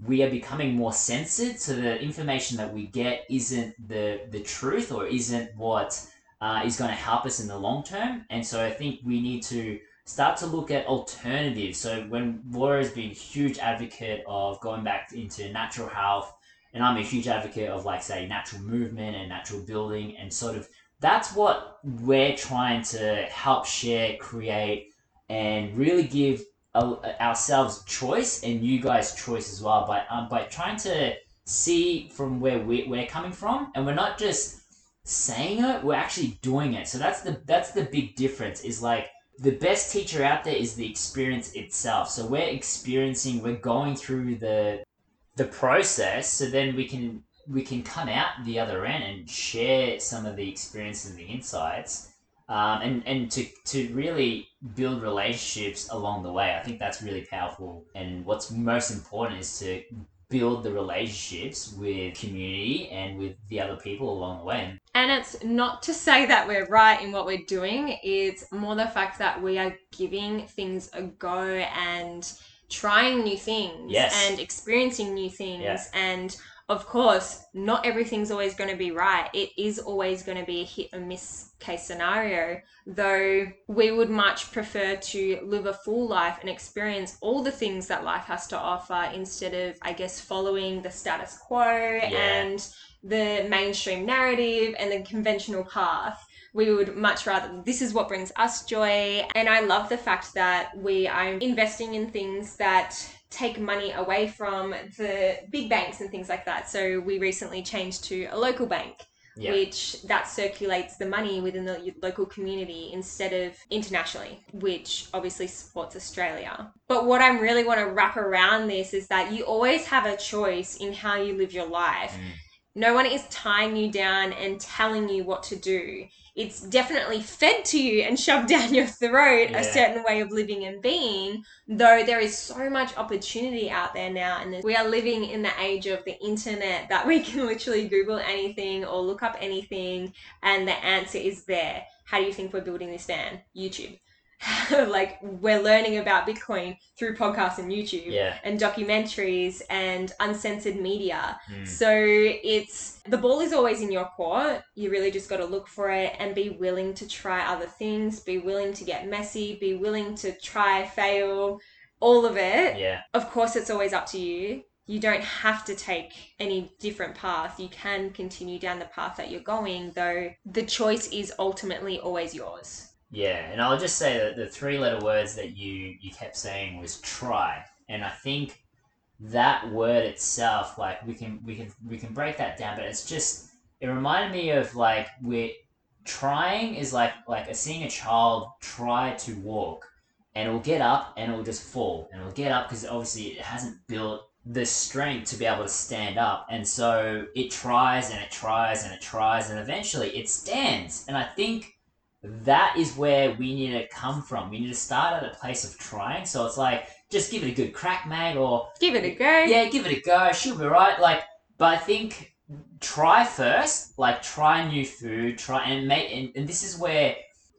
[SPEAKER 2] we are becoming more censored so the information that we get isn't the the truth or isn't what uh, is going to help us in the long term. And so i think we need to start to look at alternatives. So when laura has been a huge advocate of going back into natural health and i'm a huge advocate of like say natural movement and natural building and sort of that's what we're trying to help share create and really give ourselves choice and you guys choice as well. By um, by trying to see from where we, we're coming from and we're not just saying it we're actually doing it. So that's the that's the big difference is like the best teacher out there is the experience itself. So we're experiencing we're going through the the process so then we can we can come out the other end and share some of the experiences and the insights um, and and to to really build relationships along the way. I think that's really powerful. And what's most important is to build the relationships with community and with the other people along the way.
[SPEAKER 1] And it's not to say that we're right in what we're doing, it's more the fact that we are giving things a go and trying new things
[SPEAKER 2] Yes.
[SPEAKER 1] and experiencing new things
[SPEAKER 2] Yeah.
[SPEAKER 1] and of course, not everything's always going to be right. It is always going to be a hit or miss case scenario, though we would much prefer to live a full life and experience all the things that life has to offer instead of, I guess, following the status quo and the mainstream narrative and the conventional path. We would much rather, this is what brings us joy. And I love the fact that we are investing in things that take money away from the big banks and things like that. So we recently changed to a local bank
[SPEAKER 2] Yeah.
[SPEAKER 1] which that circulates the money within the local community instead of internationally, which obviously supports Australia. But what I really want to wrap around this is that you always have a choice in how you live your life.
[SPEAKER 2] Mm.
[SPEAKER 1] No one is tying you down and telling you what to do. It's definitely fed to you and shoved down your throat
[SPEAKER 2] Yeah.
[SPEAKER 1] a certain way of living and being, though there is so much opportunity out there now. And we are living in the age of the internet that we can literally Google anything or look up anything, and the answer is there. How do you think we're building this van? YouTube. like, we're learning about Bitcoin through podcasts and YouTube
[SPEAKER 2] Yeah.
[SPEAKER 1] and documentaries and uncensored media.
[SPEAKER 2] Mm.
[SPEAKER 1] So it's the ball is always in your court. You really just got to look for it and be willing to try other things, be willing to get messy, be willing to try, fail, all of it.
[SPEAKER 2] Yeah.
[SPEAKER 1] Of course, it's always up to you. You don't have to take any different path. You can continue down the path that you're going, though the choice is ultimately always yours.
[SPEAKER 2] Yeah, and I'll just say that the three letter words that you you kept saying was try, and I think that word itself, like we can we can we can break that down, but it's just it reminded me of like we're trying is like like seeing a child try to walk, and it'll get up and it'll just fall, and it'll get up because obviously it hasn't built the strength to be able to stand up, and so it tries and it tries and it tries, and eventually it stands, and I think that is where we need to come from. We need to start at a place of trying. So it's like, just give it a good crack, mate, or
[SPEAKER 1] Give it a go.
[SPEAKER 2] yeah, give it a go. She'll be right. Like, but I think try first. Like, try new food. Try and make. And, and this is where,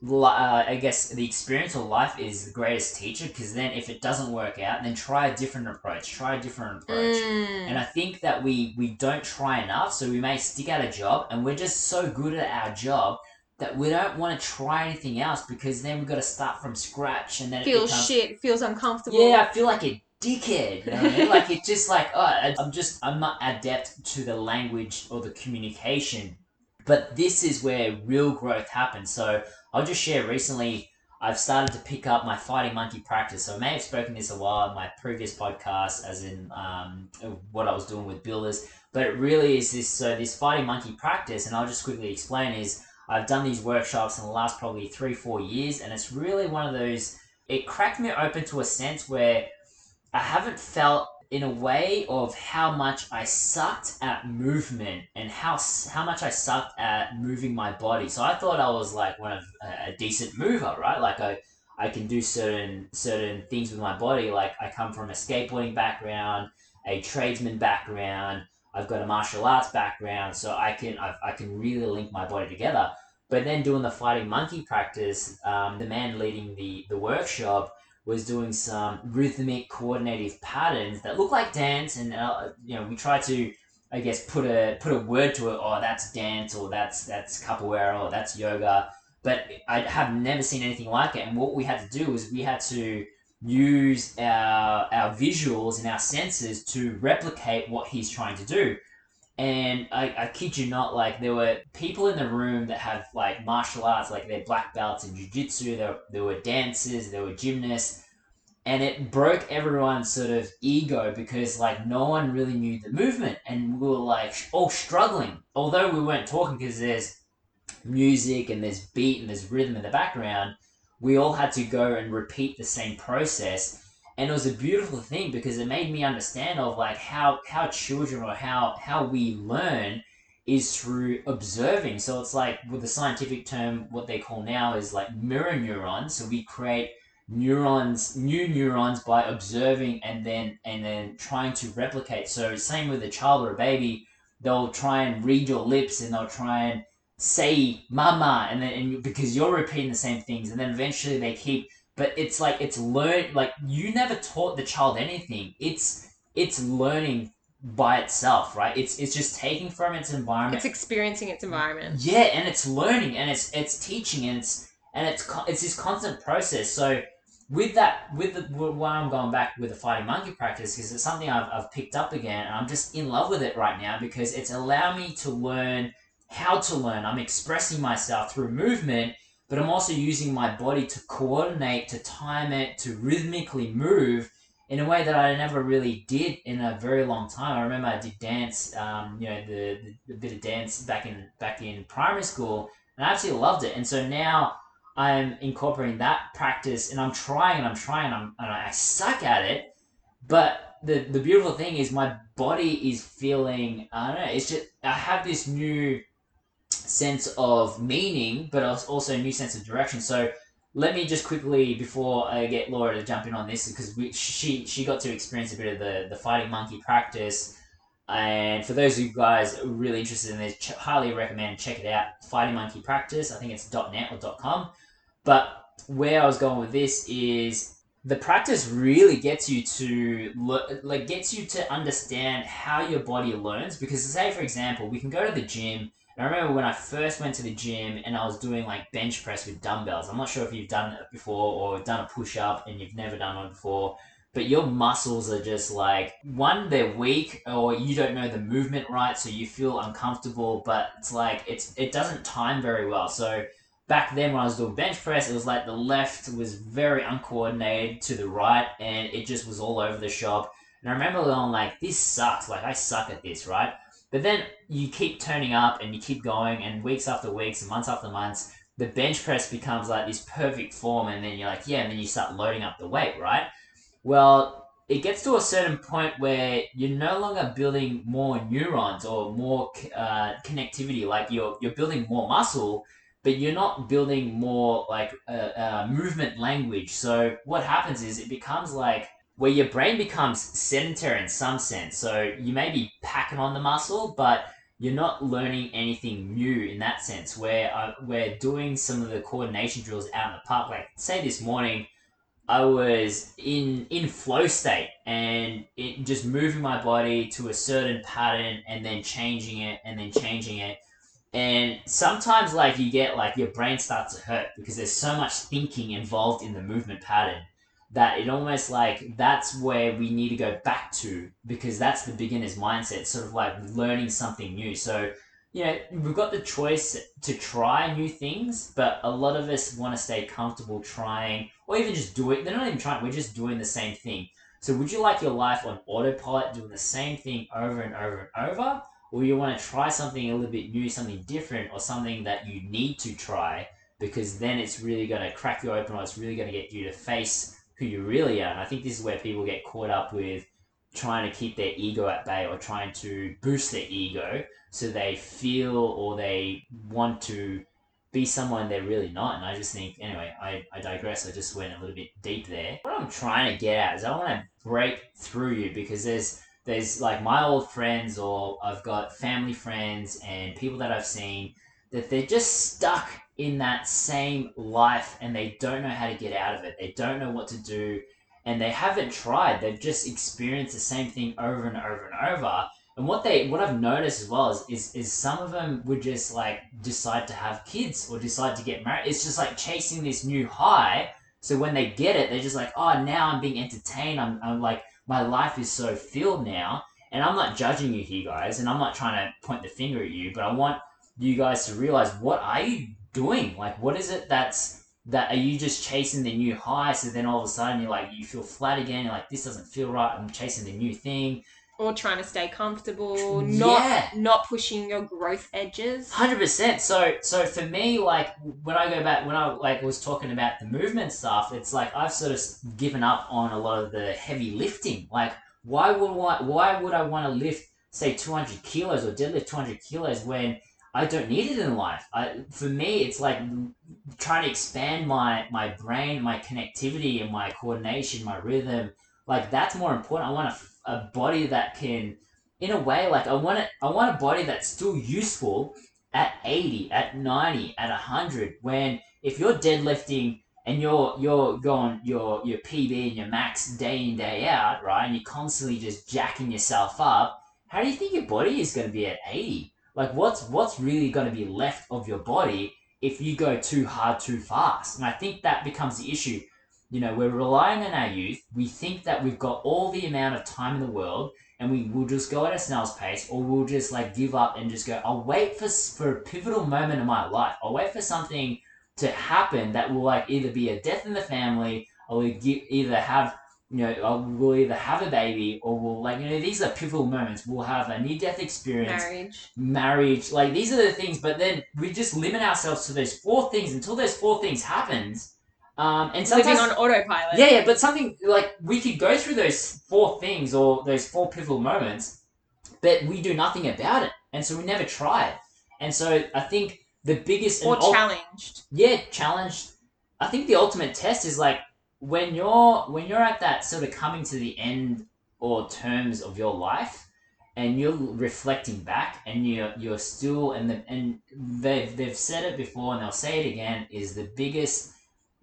[SPEAKER 2] uh, I guess, the experience of life is the greatest teacher. Because then, if it doesn't work out, then try a different approach. Try a different approach.
[SPEAKER 1] Mm.
[SPEAKER 2] And I think that we we don't try enough, so we may stick at a job, and we're just so good at our job that we don't want to try anything else because then we've got to start from scratch, and then it
[SPEAKER 1] feels
[SPEAKER 2] becomes,
[SPEAKER 1] shit, feels uncomfortable.
[SPEAKER 2] Yeah, I feel like a dickhead. You know what I mean? Like it's just like oh, I'm just I'm not adept to the language or the communication, but this is where real growth happens. So I'll just share recently. I've started to pick up my fighting monkey practice. So I may have spoken this a while in my previous podcast, as in um, what I was doing with builders. But it really is this. So this fighting monkey practice, and I'll just quickly explain is I've done these workshops in the last probably three four years, and it's really one of those. It cracked me open to a sense where I haven't felt in a way of how much I sucked at movement and how how much I sucked at moving my body. So I thought I was like one of a, a decent mover, right? Like I I can do certain certain things with my body. Like I come from a skateboarding background, a tradesman background. I've got a martial arts background, so I can I, I can really link my body together. But then doing the fighting monkey practice, um, the man leading the the workshop was doing some rhythmic coordinative patterns that look like dance and uh, you know we try to i guess put a put a word to it oh that's dance or that's that's capoeira or that's yoga but i have never seen anything like it and what we had to do was we had to use our our visuals and our senses to replicate what he's trying to do and I, I kid you not, like there were people in the room that have like martial arts, like they're black belts in jiu-jitsu, there, there were dancers, there were gymnasts, and it broke everyone's sort of ego because like no one really knew the movement and we were like all struggling. Although we weren't talking because there's music and there's beat and there's rhythm in the background, we all had to go and repeat the same process. And it was a beautiful thing because it made me understand of like how how children or how how we learn is through observing. So it's like with the scientific term what they call now is like mirror neurons. So we create neurons new neurons by observing and then and then trying to replicate. So same with a child or a baby they'll try and read your lips and they'll try and say mama and then and because you're repeating the same things and then eventually they keep but it's like it's learn like you never taught the child anything. It's it's learning by itself right? It's it's just taking from its environment.
[SPEAKER 1] It's experiencing its environment.
[SPEAKER 2] yeah and it's learning and it's it's teaching and it's and it's it's this constant process. So with that with the why i'm going back with the fighting monkey practice because it's something I've, I've picked up again and i'm just in love with it right now because it's allowed me to learn how to learn i'm expressing myself through movement but i'm also using my body to coordinate to time it to rhythmically move in a way that I never really did in a very long time. I remember I did dance, um, you know, the, the, the bit of dance back in back in primary school, and I absolutely loved it. And so now I'm incorporating that practice, and I'm trying and I'm trying, and, I'm, and I suck at it. But the the beautiful thing is my body is feeling. I don't know. It's just I have this new sense of meaning, but also a new sense of direction. So let me just quickly before I get Laura to jump in on this because we, she she got to experience a bit of the the fighting monkey practice. And for those of you guys really interested in this, highly recommend check it out. Fighting Monkey Practice. I think it's .net or .com. But where I was going with this is the practice really gets you to like gets you to understand how your body learns. Because say for example, we can go to the gym I remember when I first went to the gym and I was doing like bench press with dumbbells. I'm not sure if you've done it before or done a push up and you've never done one before, but your muscles are just like one, they're weak or you don't know the movement right, so you feel uncomfortable. But it's like it's it doesn't time very well. So back then when I was doing bench press, it was like the left was very uncoordinated to the right, and it just was all over the shop. And I remember going like, this sucks. Like I suck at this, right? But then you keep turning up and you keep going, and weeks after weeks and months after months, the bench press becomes like this perfect form, and then you're like, yeah, and then you start loading up the weight, right? Well, it gets to a certain point where you're no longer building more neurons or more uh, connectivity, like you're you're building more muscle, but you're not building more like uh, uh, movement language. So what happens is it becomes like where your brain becomes sedentary in some sense. So you may be packing on the muscle, but you're not learning anything new in that sense. Where uh, I, we're doing some of the coordination drills out in the park. Like say this morning, I was in in flow state and it just moving my body to a certain pattern and then changing it and then changing it. And sometimes like you get like your brain starts to hurt because there's so much thinking involved in the movement pattern that it almost like that's where we need to go back to because that's the beginner's mindset, sort of like learning something new. So, you know, we've got the choice to try new things, but a lot of us want to stay comfortable trying or even just doing. They're not even trying, we're just doing the same thing. So, would you like your life on autopilot, doing the same thing over and over and over? Or you want to try something a little bit new, something different, or something that you need to try because then it's really going to crack you open or it's really going to get you to face who you really are. And I think this is where people get caught up with trying to keep their ego at bay or trying to boost their ego so they feel or they want to be someone they're really not. And I just think, anyway, I, I digress. I just went a little bit deep there. What I'm trying to get at is I want to break through you because there's there's like my old friends or I've got family friends and people that I've seen that they're just stuck in that same life and they don't know how to get out of it. They don't know what to do and they haven't tried. They've just experienced the same thing over and over and over. And what they what I've noticed as well is, is is some of them would just like decide to have kids or decide to get married. It's just like chasing this new high. So when they get it, they're just like, oh, now I'm being entertained. I'm, I'm like, my life is so filled now. And I'm not judging you here, guys, and I'm not trying to point the finger at you, but I want you guys to realize what are you doing? Like, what is it that's that? Are you just chasing the new high? So then all of a sudden you're like, you feel flat again. You're like, this doesn't feel right. I'm chasing the new thing.
[SPEAKER 1] Or trying to stay comfortable, not yeah. not pushing your growth edges.
[SPEAKER 2] Hundred percent. So so for me, like when I go back, when I like was talking about the movement stuff, it's like I've sort of given up on a lot of the heavy lifting. Like why would I, why would I want to lift say 200 kilos or deadlift 200 kilos when I don't need it in life. I, for me, it's like trying to expand my my brain, my connectivity, and my coordination, my rhythm. Like that's more important. I want a, a body that can, in a way, like I want it. I want a body that's still useful at eighty, at ninety, at hundred. When if you're deadlifting and you're you're going your your PB and your max day in day out, right, and you're constantly just jacking yourself up, how do you think your body is going to be at eighty? Like, what's what's really going to be left of your body if you go too hard too fast? And I think that becomes the issue. You know, we're relying on our youth. We think that we've got all the amount of time in the world, and we will just go at a snail's pace, or we'll just like give up and just go. I'll wait for for a pivotal moment in my life. I'll wait for something to happen that will like either be a death in the family, or we give, either have you know, we'll either have a baby or we'll like you know these are pivotal moments. We'll have a near death experience,
[SPEAKER 1] Marriage.
[SPEAKER 2] marriage, like these are the things. But then we just limit ourselves to those four things until those four things happens. Um, and sometimes
[SPEAKER 1] Living on autopilot.
[SPEAKER 2] yeah, yeah, but something like we could go through those four things or those four pivotal moments, but we do nothing about it, and so we never try it. And so I think the biggest
[SPEAKER 1] Or
[SPEAKER 2] ul-
[SPEAKER 1] challenged.
[SPEAKER 2] yeah, challenged. I think the ultimate test is like when you're when you're at that sort of coming to the end or terms of your life, and you're reflecting back, and you're you're still and the and they've they've said it before and they'll say it again is the biggest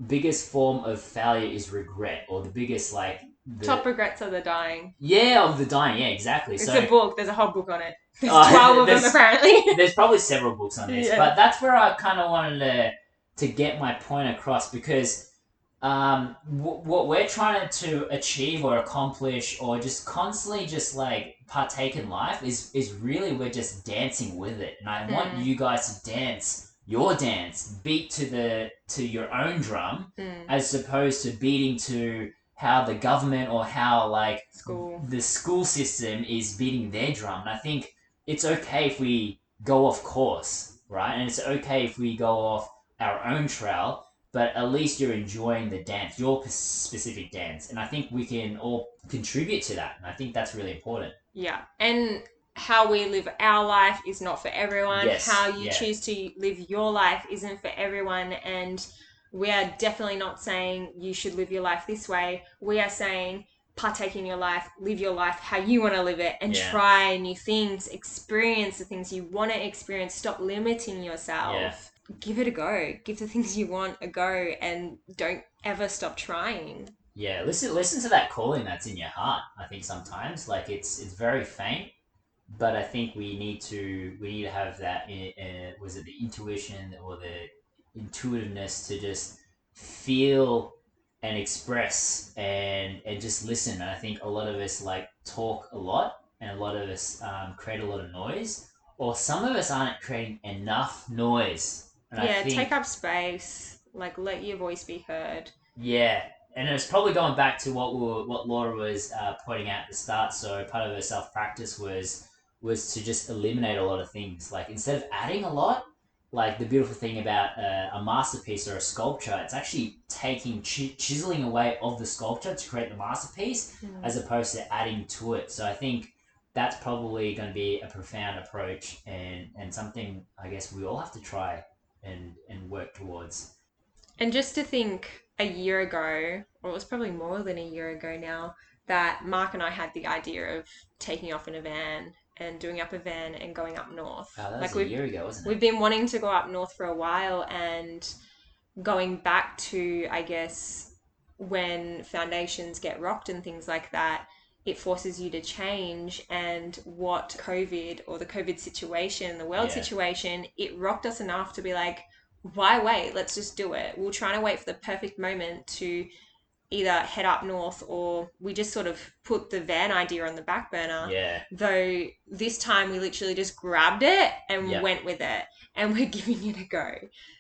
[SPEAKER 2] biggest form of failure is regret or the biggest like the,
[SPEAKER 1] Top regrets are the dying.
[SPEAKER 2] yeah of the dying yeah exactly
[SPEAKER 1] It's
[SPEAKER 2] so
[SPEAKER 1] a book. There's a whole book on it. There's
[SPEAKER 2] Oh,
[SPEAKER 1] 12 of them apparently.
[SPEAKER 2] there's probably several books on this,
[SPEAKER 1] Yeah.
[SPEAKER 2] but that's where I kind of wanted to to get my point across because um, w- what we're trying to achieve or accomplish or just constantly just like partake in life is is really we're just dancing with it, and I want
[SPEAKER 1] Mm.
[SPEAKER 2] you guys to dance your dance, beat to the to your own drum,
[SPEAKER 1] Mm,
[SPEAKER 2] as opposed to beating to how the government or how like
[SPEAKER 1] School.
[SPEAKER 2] the school system is beating their drum. And I think it's okay if we go off course, right? And it's okay if we go off our own trail, but at least you're enjoying the dance, your specific dance. And I think we can all contribute to that. And I think that's really important.
[SPEAKER 1] Yeah. And how we live our life is not for everyone.
[SPEAKER 2] Yes,
[SPEAKER 1] How you
[SPEAKER 2] yeah.
[SPEAKER 1] choose to live your life isn't for everyone. And we are definitely not saying you should live your life this way. We are saying partake in your life, live your life how you want to live it, and
[SPEAKER 2] Yeah.
[SPEAKER 1] try new things, experience the things you want to experience. Stop limiting yourself.
[SPEAKER 2] Yeah.
[SPEAKER 1] Give it a go. Give the things you want a go and don't ever stop trying.
[SPEAKER 2] Yeah, listen listen to that calling that's in your heart. I think sometimes like it's it's very faint, but I think we need to we need to have that uh, was it the intuition or the intuitiveness to just feel and express and and just listen. And I think a lot of us like talk a lot, and a lot of us um, create a lot of noise, or some of us aren't creating enough noise. And
[SPEAKER 1] yeah,
[SPEAKER 2] think,
[SPEAKER 1] take up space. Like let your voice be heard.
[SPEAKER 2] yeah, and it's probably going back to what we were, what Laura was uh, pointing out at the start. So part of her self practice was was to just eliminate a lot of things. Like instead of adding a lot, like the beautiful thing about uh, a masterpiece or a sculpture, it's actually taking chi- chiseling away of the sculpture to create the masterpiece, as opposed to adding to it. So I think that's probably going to be a profound approach and and something I guess we all have to try and and work towards.
[SPEAKER 1] And just to think a year ago, or it was probably more than a year ago now, that Mark and I had the idea of taking off in a van and doing up a van and going up north.
[SPEAKER 2] That was
[SPEAKER 1] like
[SPEAKER 2] a year ago, wasn't it?
[SPEAKER 1] we've been wanting to go up north for a while and going back to I guess when foundations get rocked and things like that it forces you to change and what covid or the covid situation the world
[SPEAKER 2] Yeah.
[SPEAKER 1] situation it rocked us enough to be like why wait let's just do it we're trying to wait for the perfect moment to either head up north or we just sort of put the van idea on the back burner
[SPEAKER 2] Yeah,
[SPEAKER 1] though this time we literally just grabbed it and
[SPEAKER 2] Yeah.
[SPEAKER 1] went with it and we're giving it a go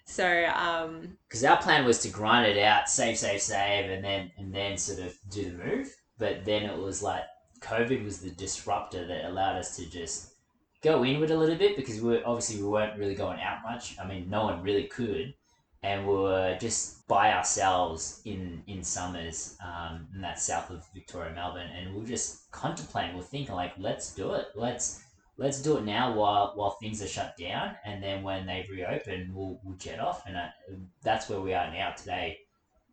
[SPEAKER 1] so um
[SPEAKER 2] because our plan was to grind it out, save, save, save, and then and then sort of do the move. But then it was like COVID was the disruptor that allowed us to just go inward a little bit because we were obviously we weren't really going out much. I mean, no one really could, and we were just by ourselves in in summers um, in that south of Victoria, Melbourne, and we were just contemplating. We're thinking like, let's do it. Let's let's do it now while while things are shut down, and then when they reopen, we'll we'll jet off, and I, that's where we are now today.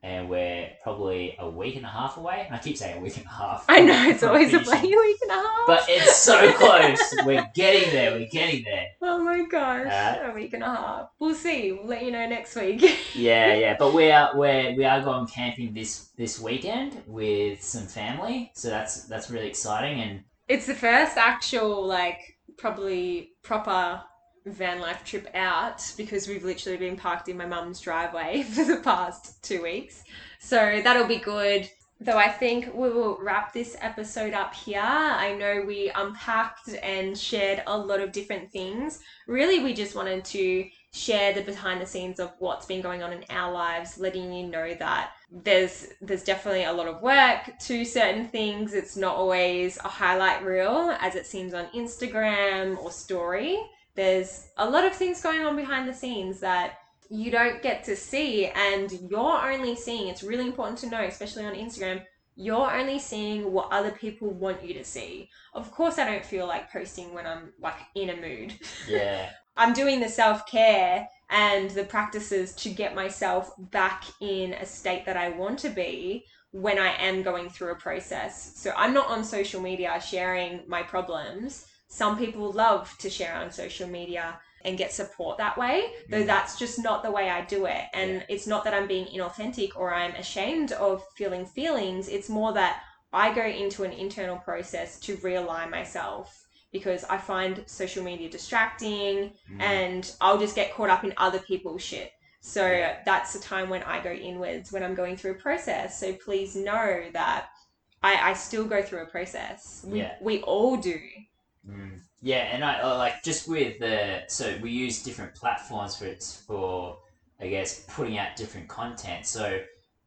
[SPEAKER 2] And we're probably a week and a half away. And I keep saying a week and a half.
[SPEAKER 1] i know it's always a bloody week and a half
[SPEAKER 2] But it's so close. we're getting there. We're getting there.
[SPEAKER 1] oh my gosh
[SPEAKER 2] Uh,
[SPEAKER 1] a week and a half we'll see we'll let you know next week
[SPEAKER 2] Yeah, yeah. But we are we're, we are going camping this this weekend with some family, so that's that's really exciting. And
[SPEAKER 1] it's the first actual like probably proper van life trip out because we've literally been parked in my mum's driveway for the past two weeks. So that'll be good. Though I think we will wrap this episode up here. I know we unpacked and shared a lot of different things. Really, we just wanted to share the behind the scenes of what's been going on in our lives, letting you know that there's there's definitely a lot of work to certain things. It's not always a highlight reel as it seems on Instagram or story. There's a lot of things going on behind the scenes that you don't get to see and you're only seeing it's really important to know especially on Instagram you're only seeing what other people want you to see. Of course, I don't feel like posting when I'm like in a mood.
[SPEAKER 2] Yeah.
[SPEAKER 1] I'm doing the self care and the practices to get myself back in a state that I want to be when I am going through a process. So I'm not on social media sharing my problems. Some people love to share on social media and get support that way, though
[SPEAKER 2] Mm.
[SPEAKER 1] that's just not the way I do it. And
[SPEAKER 2] Yeah.
[SPEAKER 1] it's not that I'm being inauthentic or I'm ashamed of feeling feelings. It's more that I go into an internal process to realign myself because I find social media distracting
[SPEAKER 2] Mm.
[SPEAKER 1] and I'll just get caught up in other people's shit. So
[SPEAKER 2] Yeah.
[SPEAKER 1] that's the time when I go inwards when I'm going through a process. So please know that I, I still go through a process. We,
[SPEAKER 2] Yeah.
[SPEAKER 1] we all do.
[SPEAKER 2] Mm. Yeah, and I like just with the so we use different platforms for for I guess putting out different content. So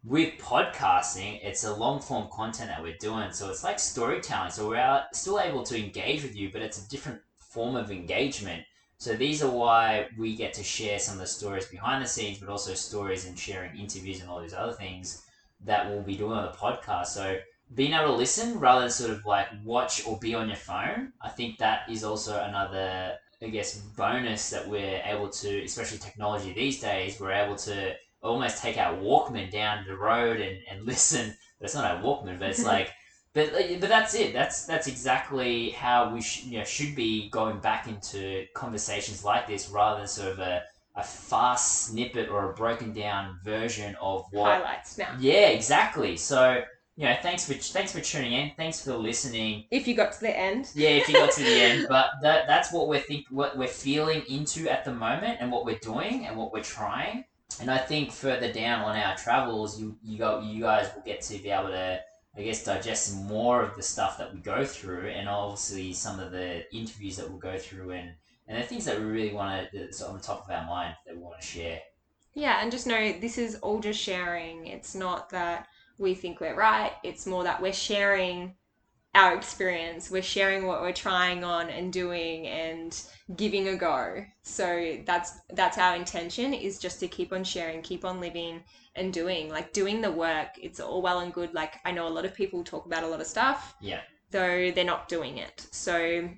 [SPEAKER 2] with podcasting, it's a long form content that we're doing. So it's like storytelling. So we're out, still able to engage with you, but it's a different form of engagement. So these are why we get to share some of the stories behind the scenes, but also stories and sharing interviews and all these other things that we'll be doing on the podcast. So being able to listen rather than sort of like watch or be on your phone, I think that is also another, I guess, bonus that we're able to, especially technology these days, we're able to almost take our Walkman down the road and, and listen. But it's not our Walkman, but it's like, but but that's it. That's that's exactly how we sh- you know, should be going back into conversations like this rather than sort of a, a fast snippet or a broken down version of what
[SPEAKER 1] Highlights now.
[SPEAKER 2] yeah, exactly. So, you know, thanks for thanks for tuning in. Thanks for listening.
[SPEAKER 1] If you got to the end.
[SPEAKER 2] Yeah, if you got to the end, but that that's what we're think what we're feeling into at the moment, and what we're doing, and what we're trying. And I think further down on our travels, you you go you guys will get to be able to. I guess digest more of the stuff that we go through, and obviously some of the interviews that we'll go through, and and the things that we really want to that's on the top of our mind that we want to share.
[SPEAKER 1] Yeah, and just know this is all just sharing. It's not that we think we're right. It's more that we're sharing our experience. We're sharing what we're trying on and doing and giving a go. So that's that's our intention is just to keep on sharing, keep on living and doing. Like doing the work. It's all well and good. Like I know a lot of people talk about a lot of stuff,
[SPEAKER 2] Yeah,
[SPEAKER 1] though they're not doing it. So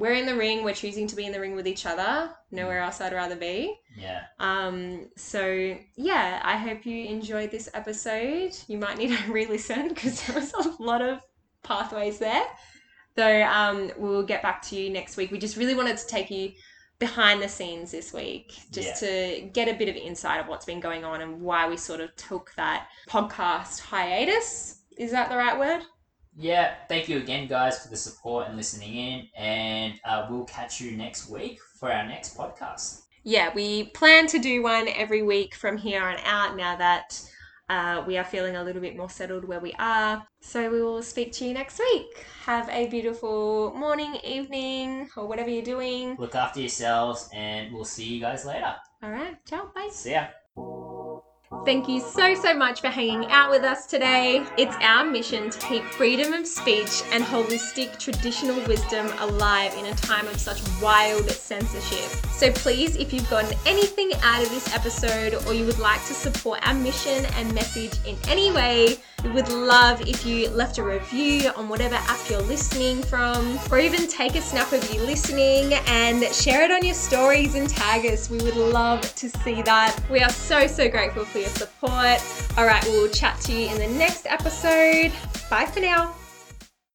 [SPEAKER 1] we're in the ring, we're choosing to be in the ring with each other. Nowhere else I'd rather be.
[SPEAKER 2] yeah.
[SPEAKER 1] Um, so yeah, I hope you enjoyed this episode. You might need to re-listen because there was a lot of pathways there. Though um, we'll get back to you next week. We just really wanted to take you behind the scenes this week, just to get a bit of insight of what's been going on and why we sort of took that podcast hiatus. Is that the right word?
[SPEAKER 2] Yeah, thank you again, guys, for the support and listening in. And uh, we'll catch you next week for our next podcast.
[SPEAKER 1] yeah, we plan to do one every week from here on out now that uh, we are feeling a little bit more settled where we are. So we will speak to you next week. Have a beautiful morning, evening, or whatever you're doing.
[SPEAKER 2] Look after yourselves, and we'll see you guys later.
[SPEAKER 1] All right, ciao, bye.
[SPEAKER 2] See ya.
[SPEAKER 1] Thank you so, so much for hanging out with us today. It's our mission to keep freedom of speech and holistic traditional wisdom alive in a time of such wild censorship. So please, if you've gotten anything out of this episode or you would like to support our mission and message in any way, we would love if you left a review on whatever app you're listening from, or even take a snap of you listening and share it on your stories and tag us. We would love to see that. We are so, so grateful for your support. All right, we'll chat to you in the next episode. Bye for now.